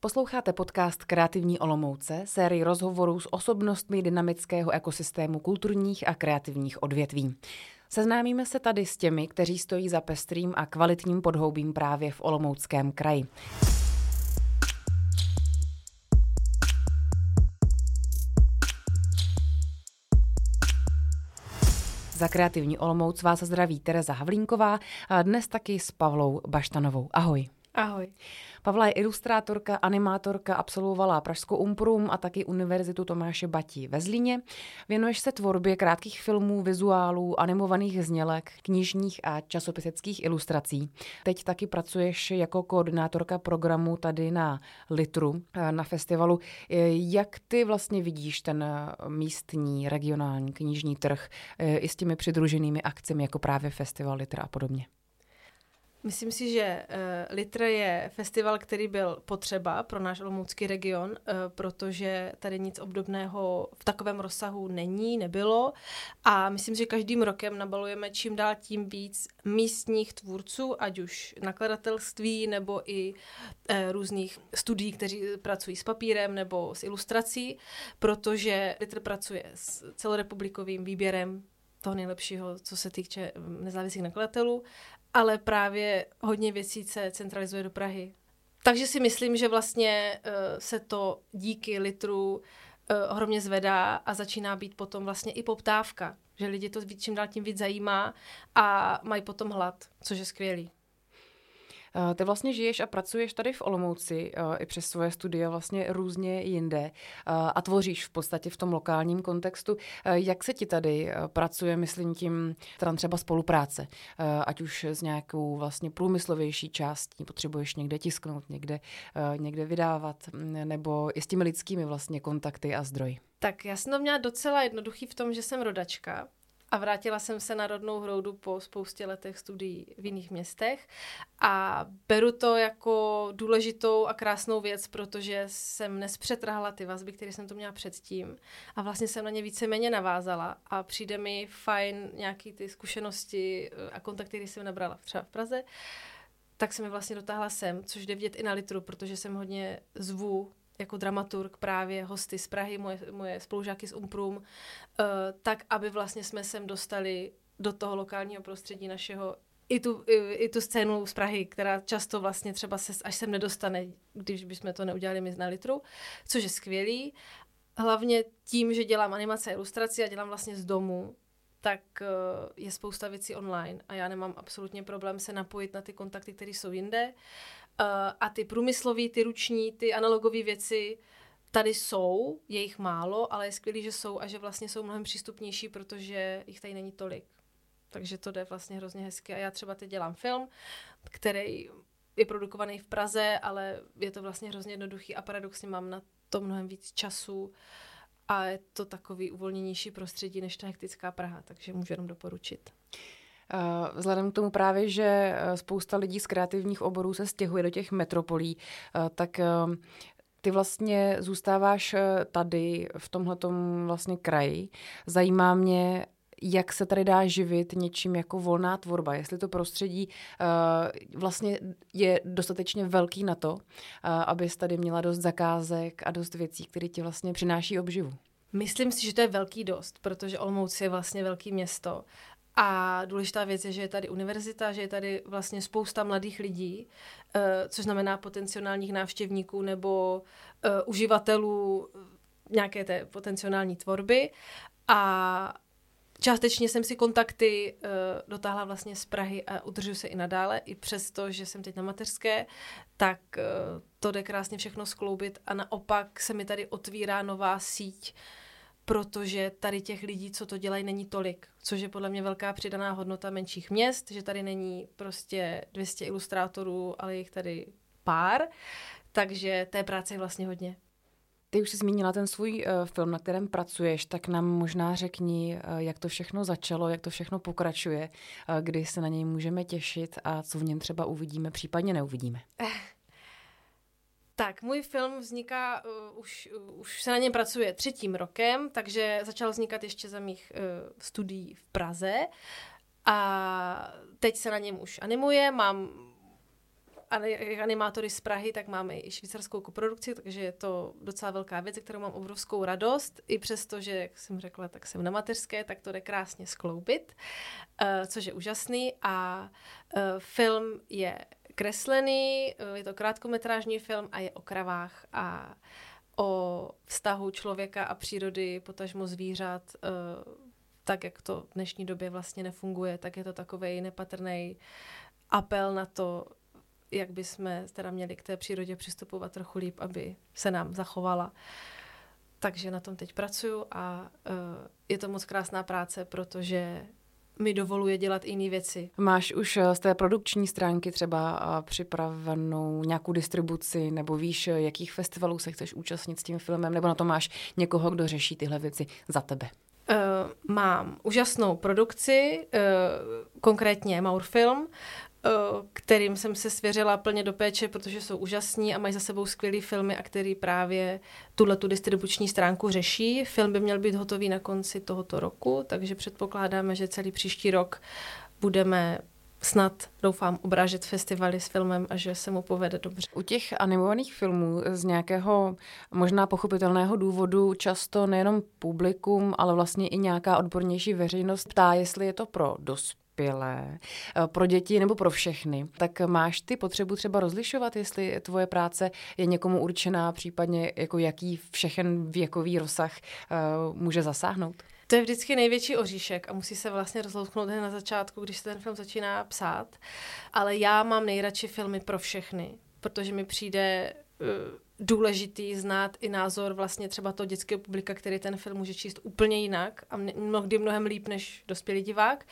Posloucháte podcast Kreativní Olomouce, sérii rozhovorů s osobnostmi dynamického ekosystému kulturních a kreativních odvětví. Seznámíme se tady s těmi, kteří stojí za pestrým a kvalitním podhoubím právě v Olomouckém kraji. Za kreativní Olomouc vás zdraví Tereza Havlínková a dnes taky s Pavlou Baštanovou. Ahoj. Ahoj. Pavla je ilustrátorka, animátorka, absolvovala Pražskou Umprum a taky Univerzitu Tomáše Batí ve Zlíně. Věnuješ se tvorbě krátkých filmů, vizuálů, animovaných znělek, knižních a časopiseckých ilustrací. Teď taky pracuješ jako koordinátorka programu tady na Litru, eh, na festivalu. Eh, jak ty vlastně vidíš ten eh, místní, regionální knižní trh i s těmi přidruženými akcemi, jako právě Festival Litra a podobně? Myslím si, že uh, Litra je festival, který byl potřeba pro náš olomoucký region, uh, protože tady nic obdobného v takovém rozsahu není, nebylo. A myslím, že každým rokem nabalujeme čím dál tím víc místních tvůrců, ať už nakladatelství nebo i uh, různých studií, kteří pracují s papírem nebo s ilustrací, protože Litr pracuje s celorepublikovým výběrem toho nejlepšího, co se týče nezávislých nakladatelů ale právě hodně věcí se centralizuje do Prahy. Takže si myslím, že vlastně uh, se to díky litru uh, ohromně zvedá a začíná být potom vlastně i poptávka, že lidi to čím dál tím víc zajímá a mají potom hlad, což je skvělý. Eh, ty vlastně žiješ a pracuješ tady v Olomouci eh, i přes svoje studie vlastně různě jinde eh, a tvoříš v podstatě v tom lokálním kontextu. Jak se ti tady pracuje, myslím tím, třeba spolupráce, ať už s nějakou vlastně průmyslovější částí, potřebuješ někde tisknout, někde, někde vydávat, mm, nebo i s těmi lidskými vlastně kontakty a zdroji? Tak já jsem to měla docela jednoduchý v tom, že jsem rodačka a vrátila jsem se na rodnou hroudu po spoustě letech studií v jiných městech. A beru to jako důležitou a krásnou věc, protože jsem nespřetrhla ty vazby, které jsem to měla předtím. A vlastně jsem na ně víceméně navázala. A přijde mi fajn nějaký ty zkušenosti eh, a kontakty, které jsem nabrala třeba v Praze, tak se mi vlastně dotáhla sem, což jde vidět i na litru, protože jsem hodně zvu jako dramaturg právě hosty z Prahy, moje, moje spolužáky z Umprum, uh, tak aby vlastně jsme sem dostali do toho lokálního prostředí našeho i tu, i, i tu scénu z Prahy, která často vlastně třeba se až sem nedostane, když bychom to neudělali my na litru, což je skvělý. Hlavně tím, že dělám animace a ilustraci a dělám vlastně z domu, tak uh, je spousta věcí online a já nemám absolutně problém se napojit na ty kontakty, které jsou jinde. Uh, a ty průmyslové, ty ruční, ty analogové věci tady jsou, je jich málo, ale je skvělé, že jsou a že vlastně jsou mnohem přístupnější, protože jich tady není tolik. Takže to jde vlastně hrozně hezky. A já třeba teď dělám film, který je produkovaný v Praze, ale je to vlastně hrozně jednoduchý a paradoxně mám na to mnohem víc času a je to takový uvolněnější prostředí než ta hektická Praha, takže můžu jenom doporučit. Eh, vzhledem k tomu právě, že eh, spousta lidí z kreativních oborů se stěhuje do těch metropolí, eh, tak ty vlastně zůstáváš tady v tomhletom vlastně kraji. Zajímá mě, jak se tady dá živit něčím jako volná tvorba, jestli to prostředí uh, vlastně je dostatečně velký na to, uh, abys tady měla dost zakázek a dost věcí, které ti vlastně přináší obživu. Myslím si, že to je velký dost, protože Olomouc je vlastně velký město a důležitá věc je, že je tady univerzita, že je tady vlastně spousta mladých lidí, uh, což znamená potenciálních návštěvníků nebo uh, uživatelů nějaké té potenciální tvorby. A částečně jsem si kontakty dotáhla vlastně z Prahy a udržuji se i nadále, i přesto, že jsem teď na mateřské, tak to jde krásně všechno skloubit a naopak se mi tady otvírá nová síť uh, protože tady těch lidí, co to dělají, není tolik, což je podle mě velká přidaná hodnota menších měst, že tady není prostě 200 ilustrátorů, ale jich tady pár, takže té práce je vlastně hodně. Ty už jsi zmínila ten svůj uh, film, na kterém pracuješ, tak nám možná řekni, uh, jak to všechno začalo, jak to všechno pokračuje, uh, kdy se na něj můžeme těšit a co v něm třeba uvidíme, případně neuvidíme. Tak, můj film vzniká, uh, už, uh, už se na něm pracuje třetím rokem, takže začal vznikat ještě za mých uh, studií v Praze a teď se na něm už animuje, mám animátory z Prahy, tak máme i švýcarskou koprodukci, takže je to docela velká věc, kterou mám obrovskou radost. I přesto, že, jak jsem řekla, tak jsem na mateřské, tak to jde krásně skloubit, uh, což je úžasný. A uh, film je kreslený, uh, je to krátkometrážní film a je o kravách a o vztahu člověka a přírody, potažmo zvířat, uh, tak jak to v dnešní době vlastně nefunguje, tak je to takový nepatrný apel na to, jak bychom teda měli k té přírodě přistupovat trochu líp, aby se nám zachovala. Takže na tom teď pracuju a uh, je to moc krásná práce, protože mi dovoluje dělat jiné věci. Máš už eh, z té produkční stránky třeba eh, připravenou nějakou distribuci, nebo víš, jakých festivalů se chceš účastnit s tím filmem, nebo na to máš někoho, kdo řeší tyhle věci za tebe? Uh, mám úžasnou produkci, uh, konkrétně Maur Film, kterým jsem se svěřila plně do péče, protože jsou úžasní a mají za sebou skvělé filmy, a který právě tuhle tu distribuční stránku řeší. Film by měl být hotový na konci tohoto roku, takže předpokládáme, že celý příští rok budeme snad, doufám, obrážet festivaly s filmem a že se mu povede dobře. U těch animovaných filmů z nějakého možná pochopitelného důvodu často nejenom publikum, ale vlastně i nějaká odbornější veřejnost ptá, jestli je to pro dospělé dospělé, eh, pro děti nebo pro všechny, tak máš ty potřebu třeba rozlišovat, jestli tvoje práce je někomu určená, případně jako jaký všechen věkový rozsah uh, může zasáhnout? To je vždycky největší oříšek a musí se vlastně rozlousknout hned na začátku, když se ten film začíná psát. Ale já mám nejradši filmy pro všechny, protože mi přijde uh, důležitý znát i názor vlastně třeba toho dětského publika, který ten film může číst úplně jinak a mnohdy mnohem líp než dospělý divák.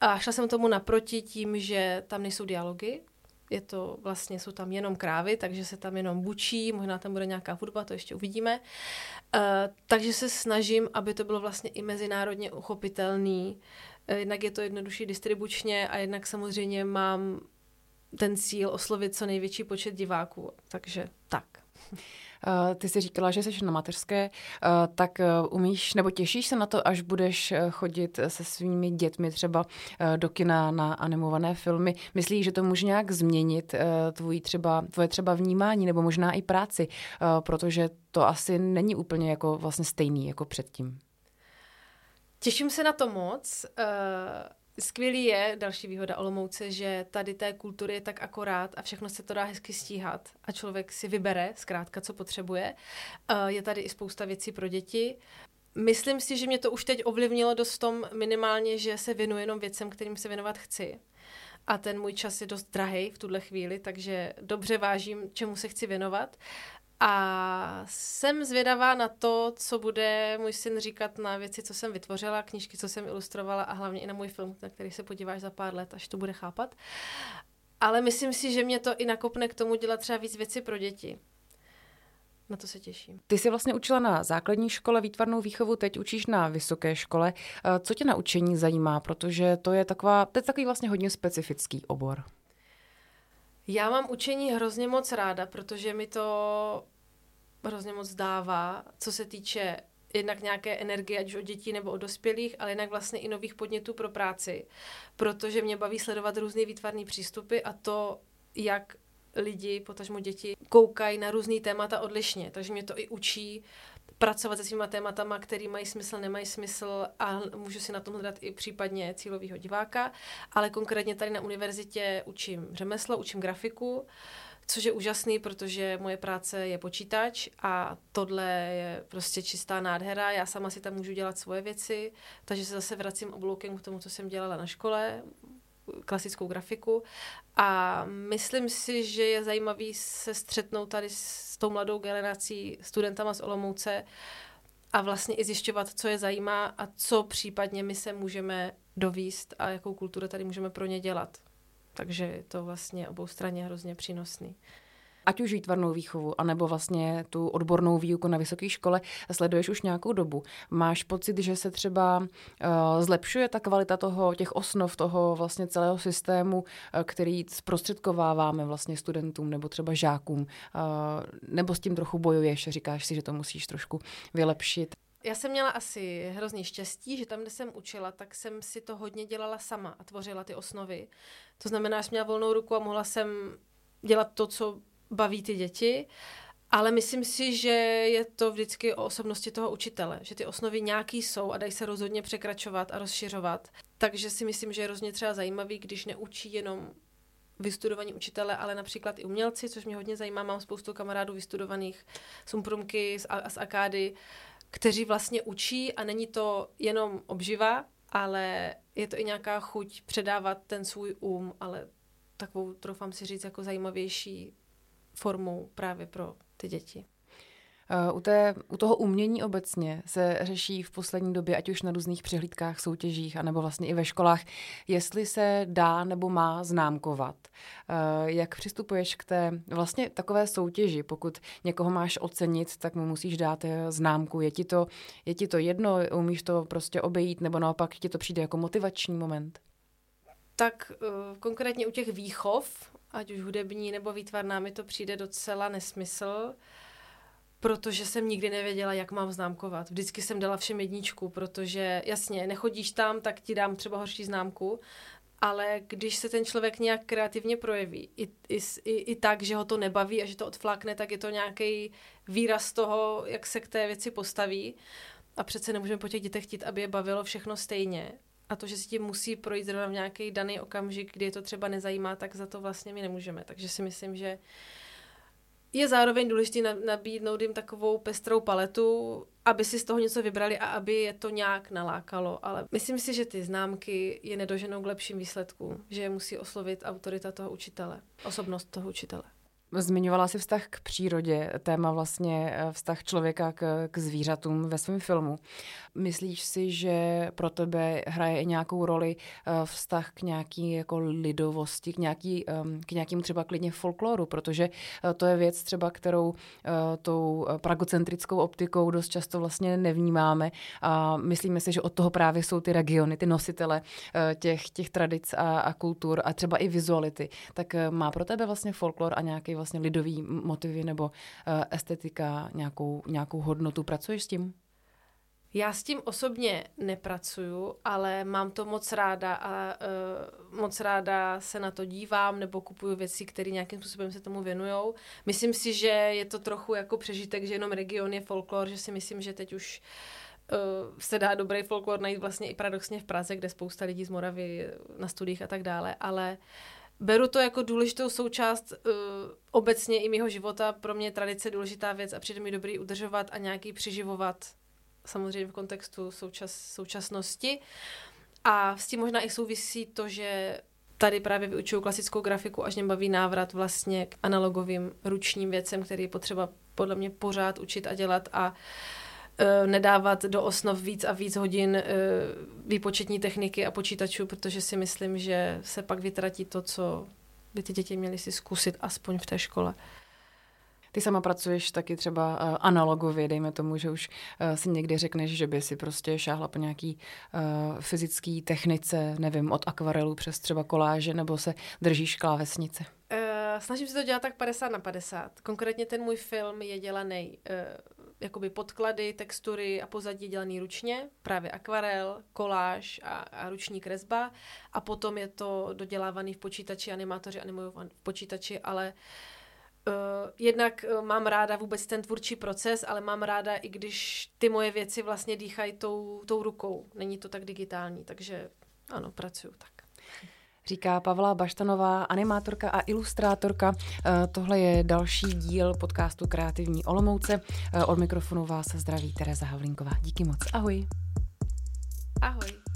A šla jsem tomu naproti tím, že tam nejsou dialogy, je to vlastně, jsou tam jenom krávy, takže se tam jenom bučí, možná tam bude nějaká hudba, to ještě uvidíme. Uh, takže se snažím, aby to bylo vlastně i mezinárodně uchopitelný. Uh, jednak je to jednodušší distribučně a jednak samozřejmě mám ten cíl oslovit co největší počet diváků. Takže tak. Eh, ty jsi říkala, že jsi na mateřské, eh, tak eh, umíš nebo těšíš se na to, až budeš chodit se svými dětmi třeba do kina na animované filmy. Myslíš, že to může nějak změnit tvůj třeba, tvoje třeba vnímání nebo možná i práci, protože to asi není úplně jako vlastně stejný jako předtím. Těším se na to moc. Skvělý je, další výhoda Olomouce, že tady té kultury je tak akorát a všechno se to dá hezky stíhat a člověk si vybere zkrátka, co potřebuje. Je tady i spousta věcí pro děti. Myslím si, že mě to už teď ovlivnilo dost tom minimálně, že se věnuji jenom věcem, kterým se věnovat chci. A ten můj čas je dost drahý v tuhle chvíli, takže dobře vážím, čemu se chci věnovat. A jsem zvědavá na to, co bude můj syn říkat na věci, co jsem vytvořila, knížky, co jsem ilustrovala a hlavně i na můj film, na který se podíváš za pár let, až to bude chápat. Ale myslím si, že mě to i nakopne k tomu dělat třeba víc věci pro děti. Na to se těším. Ty jsi vlastně učila na základní škole výtvarnou výchovu, teď učíš na vysoké škole. Eh, co tě na učení zajímá? Protože to je taková, to je takový vlastně hodně specifický obor. Já mám učení hrozně moc ráda, protože mi to hrozně moc dává, co se týče jednak nějaké energie, ať už od dětí nebo od dospělých, ale jinak vlastně i nových podnětů pro práci, protože mě baví sledovat různé výtvarné přístupy a to, jak lidi, potažmo děti, koukají na různý témata odlišně. Takže mě to i učí pracovat se svýma tématama, který mají smysl, nemají smysl a můžu si na tom hledat i případně cílového diváka. Ale konkrétně tady na univerzitě učím řemeslo, učím grafiku, což je úžasný, protože moje práce je počítač a tohle je prostě čistá nádhera. Já sama si tam můžu dělat svoje věci, takže se zase vracím obloukem k tomu, co jsem dělala na škole klasickou grafiku a myslím si, že je zajímavý se střetnout tady s tou mladou generací studentama z Olomouce a vlastně i zjišťovat, co je zajímá a co případně my se můžeme dovíst a jakou kulturu tady můžeme pro ně dělat. Takže je to vlastně obou straně hrozně přínosný ať už výtvarnou výchovu, anebo vlastně tu odbornou výuku na vysoké škole sleduješ už nějakou dobu. Máš pocit, že se třeba uh, zlepšuje ta kvalita toho, těch osnov, toho vlastně celého systému, uh, který zprostředkováváme vlastně studentům nebo třeba žákům, uh, nebo s tím trochu bojuješ, říkáš si, že to musíš trošku vylepšit? Já jsem měla asi hrozný štěstí, že tam, kde jsem učila, tak jsem si to hodně dělala sama a tvořila ty osnovy. To znamená, že jsem měla volnou ruku a mohla jsem dělat to, co baví ty děti. Ale myslím si, že je to vždycky o osobnosti toho učitele, že ty osnovy nějaký jsou a dají se rozhodně překračovat a rozšiřovat. Takže si myslím, že je hrozně třeba zajímavý, když neučí jenom vystudovaní učitele, ale například i umělci, což mě hodně zajímá. Mám spoustu kamarádů vystudovaných z Umprumky, z, z Akády, kteří vlastně učí a není to jenom obživa, ale je to i nějaká chuť předávat ten svůj um, ale takovou, troufám si říct, jako zajímavější formou právě pro ty děti. Eh, u, té, u toho umění obecně se řeší v poslední době, ať už na různých přehlídkách, soutěžích, anebo vlastně i ve školách, jestli se dá nebo má známkovat. Eh, jak přistupuješ k té vlastně takové soutěži? Pokud někoho máš ocenit, tak mu musíš dát eh, známku. Je ti to, je ti to jedno, umíš to prostě obejít, nebo naopak ti to přijde jako motivační moment? Tak konkrétně u těch výchov, ať už hudební nebo výtvarná, mi to přijde docela nesmysl protože jsem nikdy nevěděla, jak mám známkovat. Vždycky jsem dala všem jedničku, protože jasně, nechodíš tam, tak ti dám třeba horší známku, ale když se ten člověk nějak kreativně projeví, i, i, i, i tak, že ho to nebaví a že to odflákne, tak je to nějaký výraz toho, jak se k té věci postaví. A přece nemůžeme po těch dětech chtít, aby je bavilo všechno stejně. A to, že si tím musí projít zrovna v nějaký daný okamžik, kdy je to třeba nezajímá, tak za to vlastně my nemůžeme. Takže si myslím, že je zároveň důležité nabídnout jim takovou pestrou paletu, aby si z toho něco vybrali a aby je to nějak nalákalo. Ale myslím si, že ty známky je nedoženou k lepším výsledkům, že je musí oslovit autorita toho učitele, osobnost toho učitele. Zmiňovala si vztah k přírodě, téma vlastně eh, vztah člověka k, k zvířatům ve svém filmu. Myslíš si, že pro tebe hraje i nějakou roli eh, vztah k nějaký jako lidovosti, k, nějaký, ehm, k nějakému třeba klidně folkloru, protože eh, to je věc třeba, kterou tou pragocentrickou optikou dost často vlastně nevnímáme a myslíme si, že od toho právě jsou ty regiony, ty nositele těch, těch tradic a, a kultur a třeba i vizuality. Tak má pro tebe vlastně folklor a nějaký vlastně lidový motivy nebo uh, estetika nějakou, nějakou hodnotu. Pracuješ s tím? Já s tím osobně nepracuju, ale mám to moc ráda a uh, moc ráda se na to dívám nebo kupuju věci, které nějakým způsobem se tomu věnují. Myslím si, že je to trochu jako přežitek, že jenom region je folklor, že si myslím, že teď už uh, se dá dobrý folklor najít vlastně i paradoxně v Praze, kde spousta lidí z Moravy na studiích a tak dále, ale uh, beru to jako důležitou součást uh, obecně i mého života. Pro mě je tradice důležitá věc a přijde mi dobrý udržovat a nějaký přiživovat samozřejmě v kontextu součas, současnosti. A s tím možná i souvisí to, že tady právě vyučuju klasickou grafiku, až mě baví návrat vlastně k analogovým ručním věcem, který je potřeba podle mě pořád učit a dělat a uh, nedávat do osnov víc a víc hodin eh, výpočetní techniky a počítačů, protože si myslím, že se pak vytratí to, co by ty děti měly si zkusit aspoň v té škole. Ty sama pracuješ taky třeba uh, analogově, dejme tomu, že už si někdy řekneš, že by si prostě šáhla po nějaký uh, fyzický technice, nevím, od akvarelu přes třeba koláže, nebo se držíš klávesnice? Uh, snažím se to dělat tak 50 na 50. Konkrétně ten můj film je dělaný uh, jakoby podklady, textury a pozadí dělaný ručně, právě akvarel, koláž a, a ruční kresba. A potom je to dodělávaný v počítači, animátoři animují v počítači, ale uh, jednak uh, mám ráda vůbec ten tvůrčí proces, ale mám ráda i když ty moje věci vlastně dýchají tou, tou rukou, není to tak digitální, takže ano, pracuju tak říká Pavla Baštanová, animátorka a ilustrátorka. Eh, tohle je další díl podcastu Kreativní Olomouce. Eh, od mikrofonu vás zdraví Tereza Havlínková. Díky moc. Ahoj. Ahoj.